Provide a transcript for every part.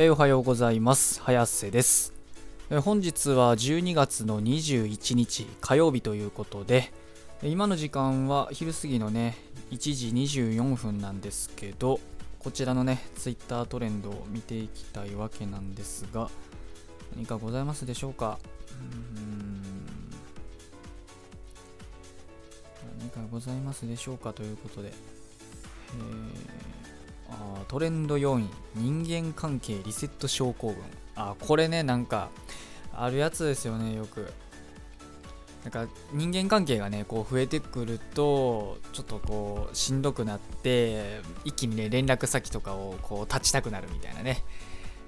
えー、おはようございます。早瀬です、えー、本日は12月の21日火曜日ということで、今の時間は昼過ぎのね、1時24分なんですけど、こちらのね、ツイッタートレンドを見ていきたいわけなんですが、何かございますでしょうか？うん。何かございますでしょうかということで、えー。トレンド4位人間関係リセット症候群。あこれねなんかあるやつですよねよく。なんか人間関係がねこう増えてくるとちょっとこうしんどくなって一気にね連絡先とかをこう立ちたくなるみたいなね。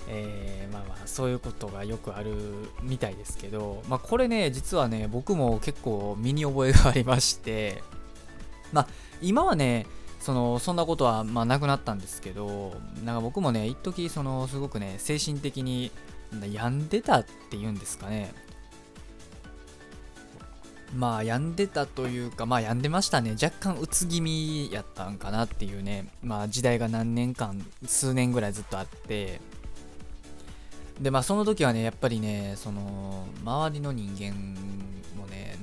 えー、まあまあそういうことがよくあるみたいですけどまあこれね実はね僕も結構身に覚えがありましてまあ今はねそのそんなことはまあなくなったんですけどなんか僕もね一時そのすごくね精神的に病んでたっていうんですかね。まあ病んでたというかまあ病んでましたね。若干うつ気味やったんかなっていうね。まあ時代が何年間数年ぐらいずっとあって。でまあその時はねやっぱりねその周りの人間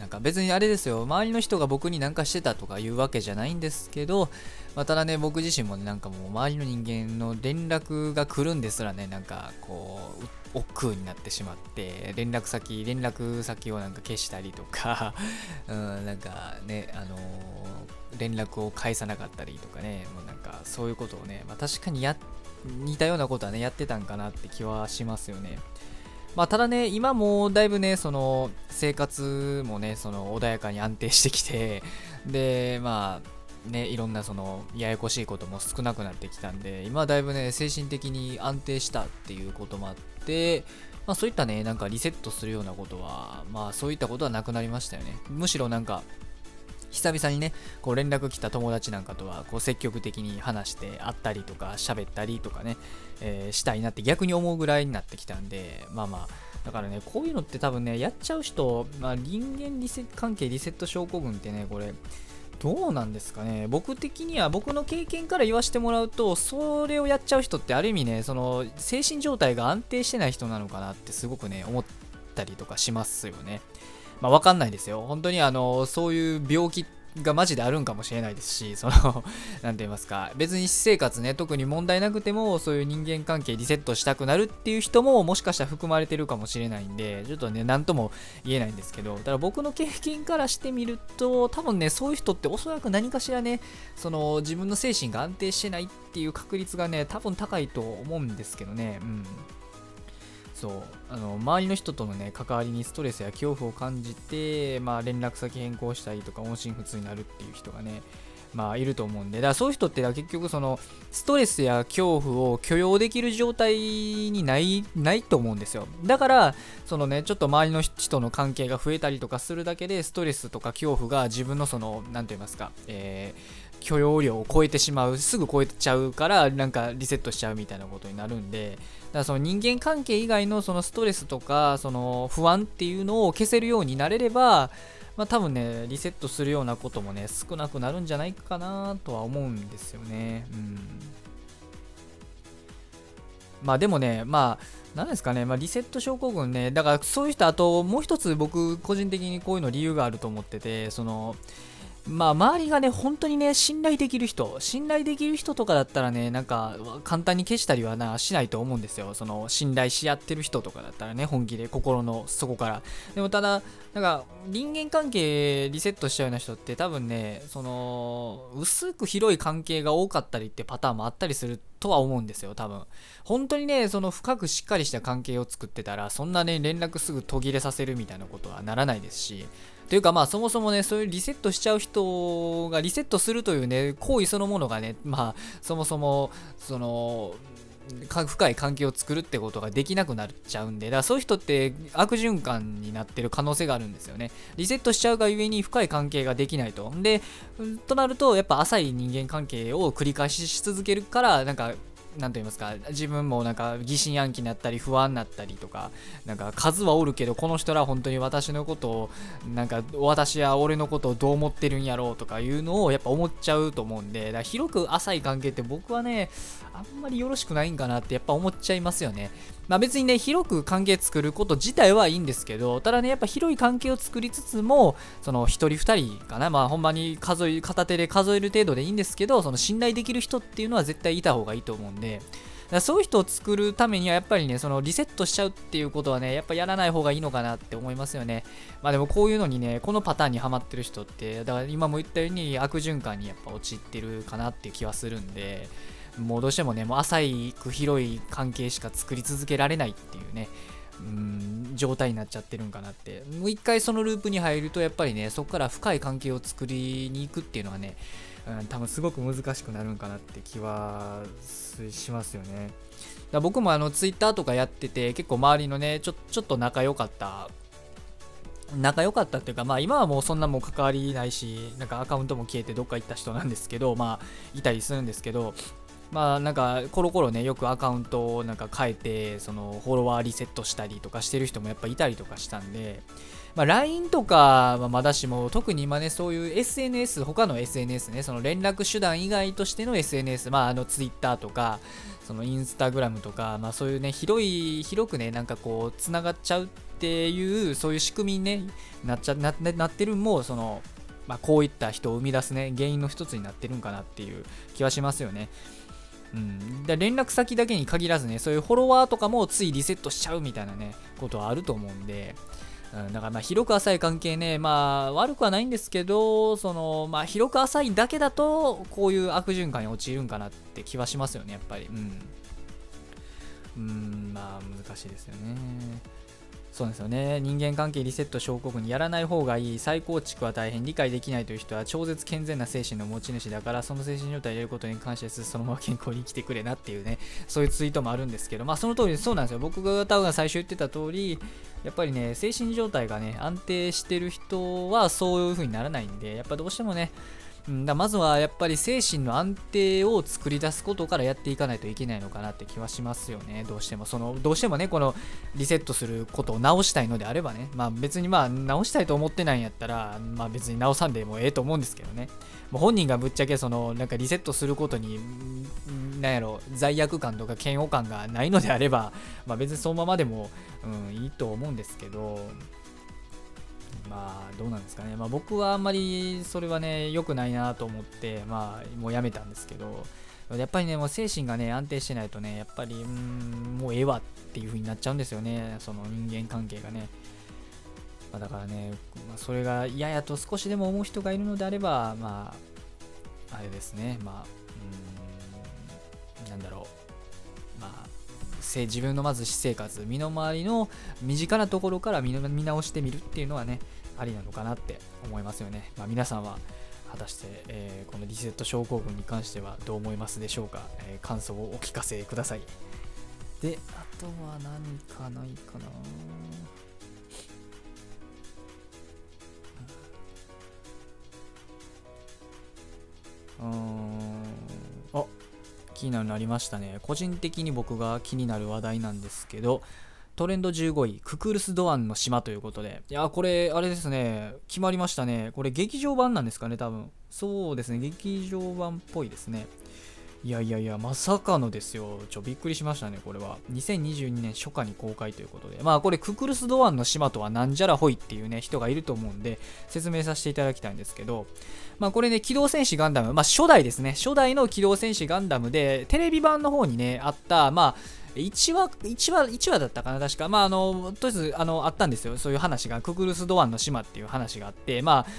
んか別にあれですよ、周りの人が僕に何かしてたとかいうわけじゃないんですけど、まあ、ただね、僕自身もね、なんかもう周りの人間の連絡が来るんですらね、なんかこう、億劫になってしまって、連絡先、連絡先をなんか消したりとか、うん、なんかね、あのー、連絡を返さなかったりとかね、もうなんかそういうことをね、まあ、確かにや、似たようなことはね、やってたんかなって気はしますよね。まあ、ただね、今もだいぶね、その生活もね、その穏やかに安定してきて、で、まあ、ね、いろんなそのややこしいことも少なくなってきたんで、今はだいぶね、精神的に安定したっていうこともあって、まあ、そういったね、なんかリセットするようなことは、まあそういったことはなくなりましたよね。むしろなんか、久々にね、こう連絡来た友達なんかとはこう積極的に話して会ったりとか喋ったりとかね、えー、したいなって逆に思うぐらいになってきたんで、まあまあ、だからね、こういうのって多分ね、やっちゃう人、まあ、人間リセ関係リセット症候群ってね、これ、どうなんですかね。僕的には僕の経験から言わせてもらうとそれをやっちゃう人ってある意味ねその精神状態が安定してない人なのかなってすごくね思ったりとかしますよね。まあ、わかんないですよ。本当にあの、そういう病気がマジであるんかもしれないですし、その、なんて言いますか、別に私生活ね、特に問題なくても、そういう人間関係リセットしたくなるっていう人も、もしかしたら含まれてるかもしれないんで、ちょっとね、なんとも言えないんですけど、ただ僕の経験からしてみると、多分ね、そういう人っておそらく何かしらね、その、自分の精神が安定してないっていう確率がね、多分高いと思うんですけどね、うん。そうあの周りの人とのね関わりにストレスや恐怖を感じて、まあ、連絡先変更したりとか音信不通になるっていう人がねまあいると思うんでだからそういう人って結局そのストレスや恐怖を許容できる状態にないないと思うんですよ。だからそのねちょっと周りの人の関係が増えたりとかするだけでストレスとか恐怖が自分のその何て言いますかえー許容量を超えてしまうすぐ超えちゃうからなんかリセットしちゃうみたいなことになるんでだからその人間関係以外のそのストレスとかその不安っていうのを消せるようになれればまあ多分ねリセットするようなこともね少なくなるんじゃないかなとは思うんですよね。うん。まあでもねまあ何ですかね、まあ、リセット症候群ね、だからそういう人、あともう一つ僕、個人的にこういうの理由があると思ってて、その、まあ、周りがね、本当にね、信頼できる人、信頼できる人とかだったらね、なんか、簡単に消したりはな、しないと思うんですよ。その、信頼し合ってる人とかだったらね、本気で、心の底から。でも、ただ、なんか、人間関係リセットしちゃうような人って多分ね、その、薄く広い関係が多かったりってパターンもあったりするとは思うんですよ、多分。本当にね、その深くしっかりした関係を作ってたら、そんなね、連絡すぐ途切れさせるみたいなことはならないですし、というかまあそもそもね、そういうリセットしちゃう人がリセットするというね、行為そのものがね、まあそもそも、その、深い関係を作るってことができなくなっちゃうんで、だからそういう人って悪循環になってる可能性があるんですよね。リセットしちゃうがゆえに深い関係ができないと。で、となると、やっぱ浅い人間関係を繰り返しし続けるから、なんか何と言いますか自分もなんか疑心暗鬼になったり不安になったりとかなんか数はおるけどこの人ら本当に私のことをなんか私や俺のことをどう思ってるんやろうとかいうのをやっぱ思っちゃうと思うんでだから広く浅い関係って僕はねあんまりよろしくないんかなってやっぱ思っちゃいますよね。まあ別にね広く関係作ること自体はいいんですけどただねやっぱ広い関係を作りつつもその1人2人かなまあほんまに数え片手で数える程度でいいんですけどその信頼できる人っていうのは絶対いた方がいいと思うんでだそういう人を作るためにはやっぱりねそのリセットしちゃうっていうことはねやっぱやらない方がいいのかなって思いますよね。まあでもこういうのにねこのパターンにはまってる人ってだから今も言ったように悪循環にやっぱ陥ってるかなっていう気はするんでもうどうしてもねもう浅く広い関係しか作り続けられないっていうねうん状態になっちゃってるんかなってもう一回そのループに入るとやっぱりねそこから深い関係を作りに行くっていうのはねうん、多分すごく難しくなるんかなって気はしますよね。だ僕もあのツイッターとかやってて結構周りのねちょちょっと仲良かった仲良かったっていうかまあ今はもうそんなもう関わりないしなんかアカウントも消えてどっか行った人なんですけどまあいたりするんですけどまあなんかコロコロねよくアカウントをなんか変えてそのフォロワーリセットしたりとかしてる人もやっぱいたりとかしたんでまあ、LINE とかはまだしも、特に今ね、そういう SNS、他の SNS ね、その連絡手段以外としての SNS、まあ、あの Twitter とか、そのインスタグラムとか、まあ、そういうね、広い、広くね、なんかこう、つながっちゃうっていう、そういう仕組みに、ね、なっちゃななってるも、その、まあ、こういった人を生み出すね、原因の一つになってるんかなっていう気はしますよね。うん、で連絡先だけに限らずね、そういうフォロワーとかもついリセットしちゃうみたいなね、ことはあると思うんで、うん、だからまあ広く浅い関係ね、まあ悪くはないんですけど、そのまあ広く浅いだけだと、こういう悪循環に陥るんかなって気はしますよね、やっぱり。うん。うん、まあ難しいですよね。そうですよね。人間関係リセット症候群にやらない方がいい。再構築は大変理解できないという人は超絶健全な精神の持ち主だからその精神状態を入れることに感謝すそのまま健康に生きてくれなっていうね。そういうツイートもあるんですけどまあその通りそうなんですよ。僕が多分最初言ってた通りやっぱりね精神状態がね安定してる人はそういう風にならないんでやっぱどうしてもねうん、だまずはやっぱり精神の安定を作り出すことからやっていかないといけないのかなって気はしますよね。どうしても、その、どうしてもね、このリセットすることを直したいのであればね、まあ別にまあ直したいと思ってないんやったら、まあ別に直さんでもええと思うんですけどね。もう本人がぶっちゃけその、なんかリセットすることに、なんやろ、罪悪感とか嫌悪感がないのであれば、まあ別にそのままでも、うん、いいと思うんですけど、まあどうなんですかね、まあ、僕はあんまりそれはね良くないなと思ってまあもうやめたんですけどやっぱりねもう精神がね安定してないとねやっぱりうんもうええわっていう風になっちゃうんですよね。その人間関係がね、まあ、だからね、まあ、それが嫌やと少しでも思う人がいるのであればまああれですね。まあうんなんだろう。あ自分のまず私生活身の回りの身近なところから見直してみるっていうのはねありなのかなって思いますよね。まあ、皆さんは果たして、えー、このリセット症候群に関してはどう思いますでしょうか、えー、感想をお聞かせください。で、あとは何かないかな？うん。気になるのありましたね。個人的に僕が気になる話題なんですけど、トレンド15位、ククルス・ドアンの島ということで。いや、これ、あれですね。決まりましたね。これ、劇場版なんですかね、多分。そうですね。劇場版っぽいですね。いやいやいや、まさかのですよ。ちょ、びっくりしましたね、これは。2022年初夏に公開ということで。まあ、これ、ククルス・ドアンの島とはなんじゃらほいっていうね、人がいると思うんで、説明させていただきたいんですけど、まあ、これね、機動戦士ガンダム、まあ、初代ですね。初代の機動戦士ガンダムで、テレビ版の方にね、あった、まあ、1話、1話、1話だったかな、確か。まあ、あの、とりあえず、あの、あったんですよ。そういう話が、ククルス・ドアンの島っていう話があって、まあ、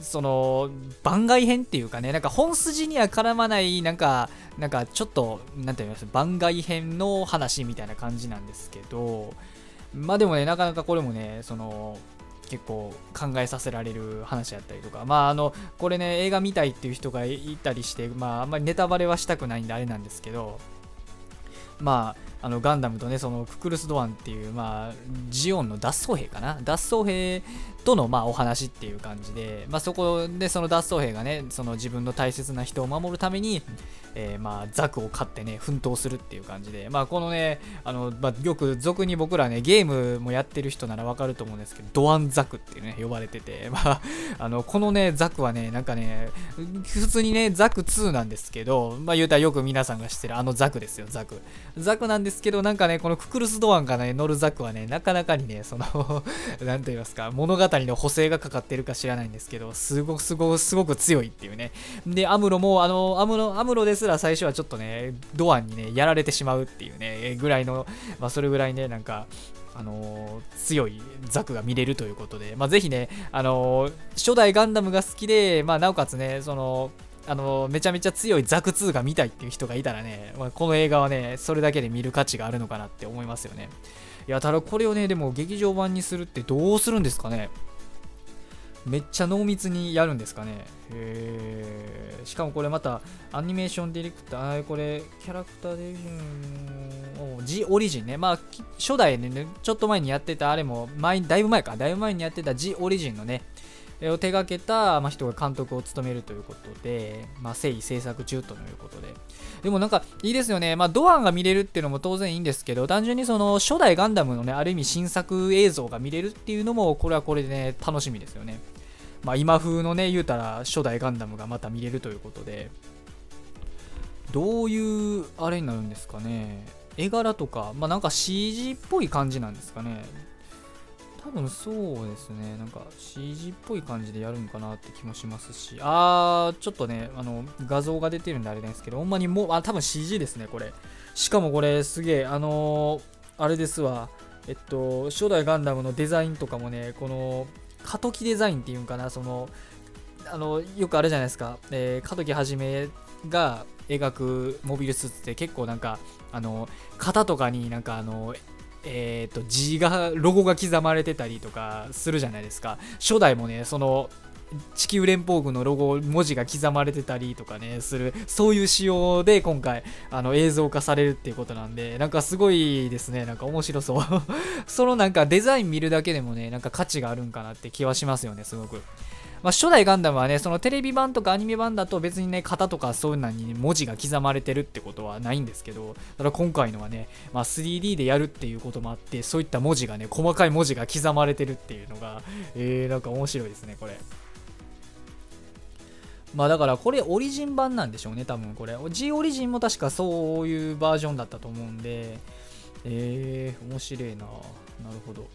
その番外編っていうかね、なんか本筋には絡まない、なんか、なんかちょっと、なんて言います、番外編の話みたいな感じなんですけど、まあでもね、なかなかこれもね、その、結構考えさせられる話やったりとか、まああの、これね、映画見たいっていう人がいたりして、まああんまりネタバレはしたくないんであれなんですけど、まああのガンダムとねそのククルス・ドアンっていうまあジオンの脱走兵かな？脱走兵とのまあお話っていう感じで、まあ、そこでその脱走兵がねその自分の大切な人を守るために、えー、まあザクを買ってね奮闘するっていう感じでまあこのねあの、まあ、よく俗に僕らねゲームもやってる人ならわかると思うんですけどドアンザクっていうね呼ばれててまああのこのねザクはねなんかね普通にねザク2なんですけどまあ言うたらよく皆さんが知ってるあのザクですよザク。ザクなんですけどなんかねこのククルス・ドアンがね乗るザクはねなかなかにねその 何と言いますか物語の補正がかかってるか知らないんですけどすごくすごくすごく強いっていうね。でアムロもあのアムロアムロですら最初はちょっとねドアンにねやられてしまうっていうねぐらいのまあそれぐらいねなんかあのー、強いザクが見れるということで、まあ、ぜひね、あのー、初代ガンダムが好きで、まあ、なおかつね、その、あのめちゃめちゃ強いザク2が見たいっていう人がいたらね、まあ、この映画はね、それだけで見る価値があるのかなって思いますよね。いや、ただこれをね、でも劇場版にするってどうするんですかねめっちゃ濃密にやるんですかねへしかもこれまたアニメーションディレクター、これキャラクターディレクジオリジンね。まあ初代ね、ちょっと前にやってたあれも前、だいぶ前か、だいぶ前にやってたジオリジンのね、を手掛けた、まあ、人が監督を務めるということで、まあ、誠意制作中ということで。でもなんかいいですよね。まあ、ドアンが見れるっていうのも当然いいんですけど、単純にその初代ガンダムのね、ある意味新作映像が見れるっていうのも、これはこれでね、楽しみですよね。まあ、今風のね、言うたら初代ガンダムがまた見れるということで、どういうあれになるんですかね。絵柄とか、まあなんか CG っぽい感じなんですかね。多分そうですね。なんか CG っぽい感じでやるんかなって気もしますし、あー、ちょっとね、あの、画像が出てるんであれなんですけど、ほんまにもう、あ、多分 CG ですね、これ。しかもこれ、すげえ、あのー、あれですわ。えっと、初代ガンダムのデザインとかもね、この、過渡期デザインっていうんかな、その、あの、よくあるじゃないですか。えー、過渡期はじめが描くモビルスーツって結構なんか、あの、型とかになんかあの、えーと、字がロゴが刻まれてたりとかするじゃないですか。初代もねその地球連邦軍のロゴ文字が刻まれてたりとかねするそういう仕様で今回あの映像化されるっていうことなんでなんかすごいですね。なんか面白そう。そのなんかデザイン見るだけでもねなんか価値があるんかなって気はしますよねすごく。まあ、初代ガンダムはね、そのテレビ版とかアニメ版だと別にね、型とかそういうのに、文字が刻まれてるってことはないんですけど、ただ今回のはね、まあ、3D でやるっていうこともあって、そういった文字がね、細かい文字が刻まれてるっていうのが、えー、なんか面白いですね、これ。まあだからこれオリジン版なんでしょうね、多分これ。G オリジンも確かそういうバージョンだったと思うんで、えー、面白いななるほど。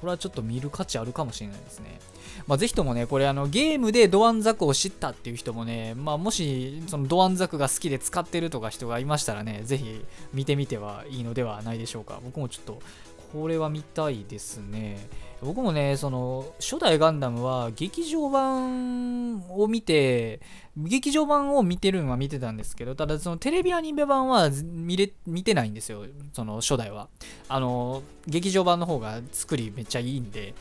これはちょっと見る価値あるかもしれないですね。まあ、ぜひともね、これあのゲームでドアンザクを知ったっていう人もね、まあ、もしそのドアンザクが好きで使ってるとか人がいましたらね、ぜひ見てみてはいいのではないでしょうか。僕もちょっとこれは見たいですね。僕もね、その初代ガンダムは劇場版を見て、劇場版を見てるのは見てたんですけど、ただそのテレビアニメ版は見れ見てないんですよ、その初代は。あの、劇場版の方が作りめっちゃいいんで、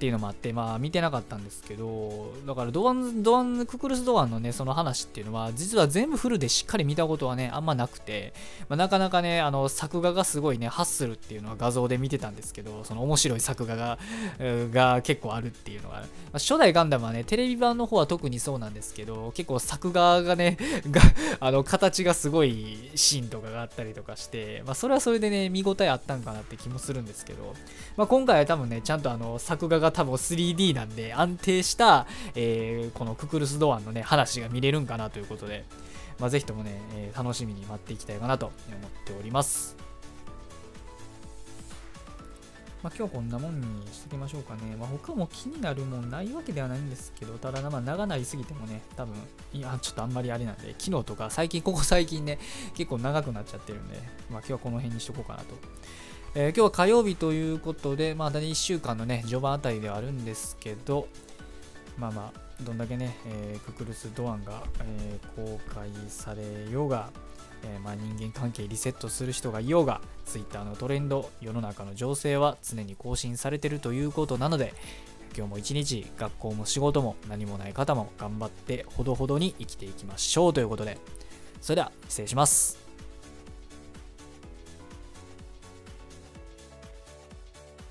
っていうのもあって、まあ見てなかったんですけど、だからドアン、ドアン、ククルスドアンのね、その話っていうのは、実は全部フルでしっかり見たことはね、あんまなくて、まあ、なかなかね、あの、作画がすごいね、ハッスルっていうのは画像で見てたんですけど、その面白い作画が、が結構あるっていうのが、まあ、初代ガンダムはね、テレビ版の方は特にそうなんですけど、結構作画がね、が、あの、形がすごいシーンとかがあったりとかして、まあそれはそれでね、見応えあったんかなって気もするんですけど、まあ今回は多分ね、ちゃんとあの、作画が多分 3D なんで安定した、えー、このククルス・ドアンのね、話が見れるんかなということで、まあ、ぜひともね、えー、楽しみに待っていきたいかなと思っております。まあ、今日こんなもんにしときましょうかね。まあ、他も気になるもんないわけではないんですけど、ただ、まあ、長なりすぎてもね、多分、いや、ちょっとあんまりあれなんで、昨日とか最近、ここ最近ね、結構長くなっちゃってるんで、まあ、今日はこの辺にしとこうかなとえー、今日は火曜日ということで、まあ、1週間のね、序盤あたりではあるんですけど、まあまあ、どんだけね、えー、ククルス・ドアンが、えー、公開されようが、えー、まあ、人間関係リセットする人がいようが、Twitter のトレンド、世の中の情勢は常に更新されてるということなので、今日も一日、学校も仕事も何もない方も頑張ってほどほどに生きていきましょうということで、それでは失礼します。